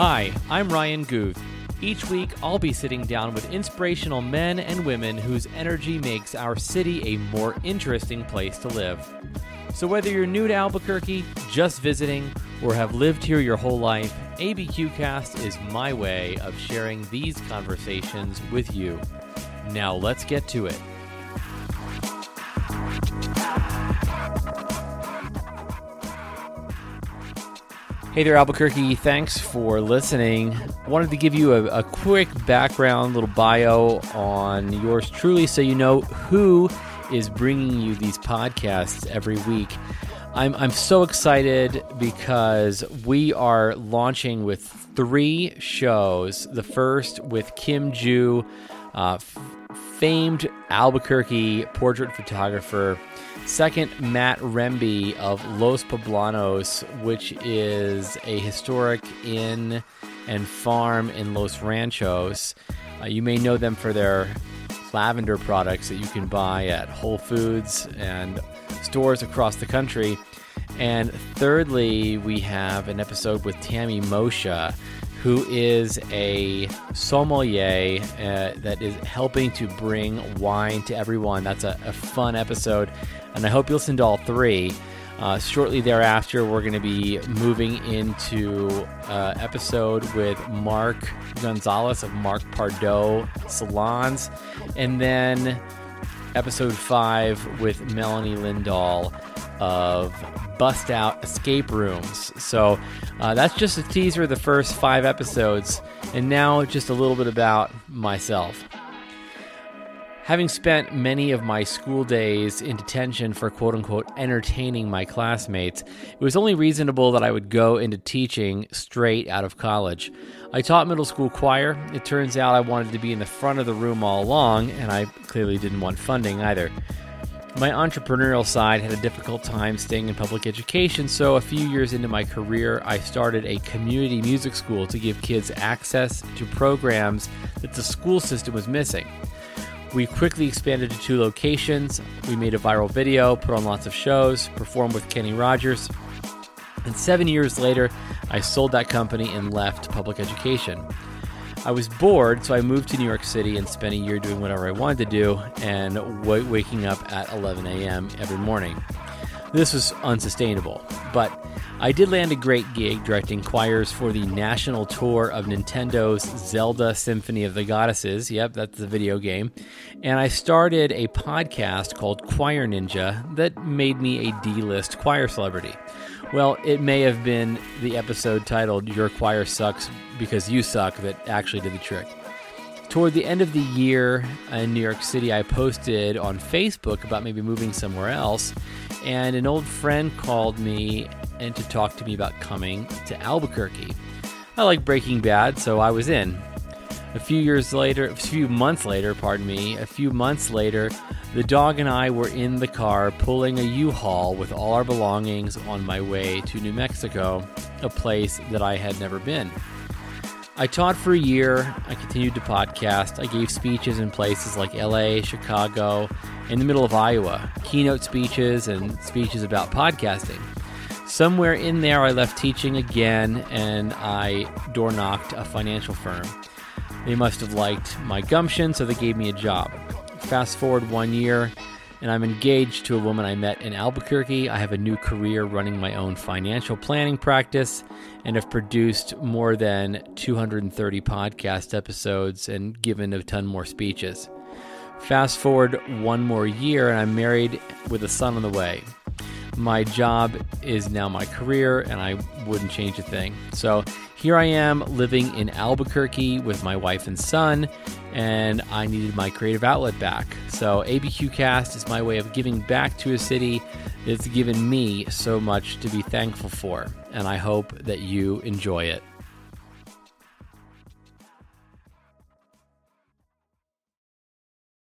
Hi, I'm Ryan Guth. Each week, I'll be sitting down with inspirational men and women whose energy makes our city a more interesting place to live. So, whether you're new to Albuquerque, just visiting, or have lived here your whole life, ABQcast is my way of sharing these conversations with you. Now, let's get to it. Hey there, Albuquerque. Thanks for listening. Wanted to give you a, a, quick background, little bio on yours truly so you know who is bringing you these podcasts every week. I'm, I'm so excited because we are launching with three shows. The first with Kim Jew, uh, famed Albuquerque portrait photographer Second, Matt Rembe of Los Poblanos, which is a historic inn and farm in Los Ranchos. Uh, you may know them for their lavender products that you can buy at Whole Foods and stores across the country. And thirdly, we have an episode with Tammy Mosha, who is a sommelier uh, that is helping to bring wine to everyone. That's a, a fun episode and I hope you listen to all three. Uh, shortly thereafter, we're going to be moving into uh, episode with Mark Gonzalez of Mark Pardo Salons, and then episode five with Melanie Lindahl of Bust Out Escape Rooms. So uh, that's just a teaser of the first five episodes, and now just a little bit about myself. Having spent many of my school days in detention for quote unquote entertaining my classmates, it was only reasonable that I would go into teaching straight out of college. I taught middle school choir. It turns out I wanted to be in the front of the room all along, and I clearly didn't want funding either. My entrepreneurial side had a difficult time staying in public education, so a few years into my career, I started a community music school to give kids access to programs that the school system was missing. We quickly expanded to two locations. We made a viral video, put on lots of shows, performed with Kenny Rogers. And seven years later, I sold that company and left public education. I was bored, so I moved to New York City and spent a year doing whatever I wanted to do and waking up at 11 a.m. every morning. This was unsustainable, but I did land a great gig directing choirs for the national tour of Nintendo's Zelda Symphony of the Goddesses. Yep, that's the video game. And I started a podcast called Choir Ninja that made me a D list choir celebrity. Well, it may have been the episode titled Your Choir Sucks Because You Suck that actually did the trick. Toward the end of the year in New York City, I posted on Facebook about maybe moving somewhere else, and an old friend called me and to talk to me about coming to Albuquerque. I like Breaking Bad, so I was in. A few years later, a few months later, pardon me, a few months later, the dog and I were in the car pulling a U-Haul with all our belongings on my way to New Mexico, a place that I had never been. I taught for a year. I continued to podcast. I gave speeches in places like LA, Chicago, in the middle of Iowa, keynote speeches and speeches about podcasting. Somewhere in there, I left teaching again and I door knocked a financial firm. They must have liked my gumption, so they gave me a job. Fast forward one year, and I'm engaged to a woman I met in Albuquerque. I have a new career running my own financial planning practice and have produced more than 230 podcast episodes and given a ton more speeches. Fast forward one more year, and I'm married with a son on the way. My job is now my career, and I wouldn't change a thing. So here I am living in Albuquerque with my wife and son, and I needed my creative outlet back. So ABQ Cast is my way of giving back to a city that's given me so much to be thankful for, and I hope that you enjoy it.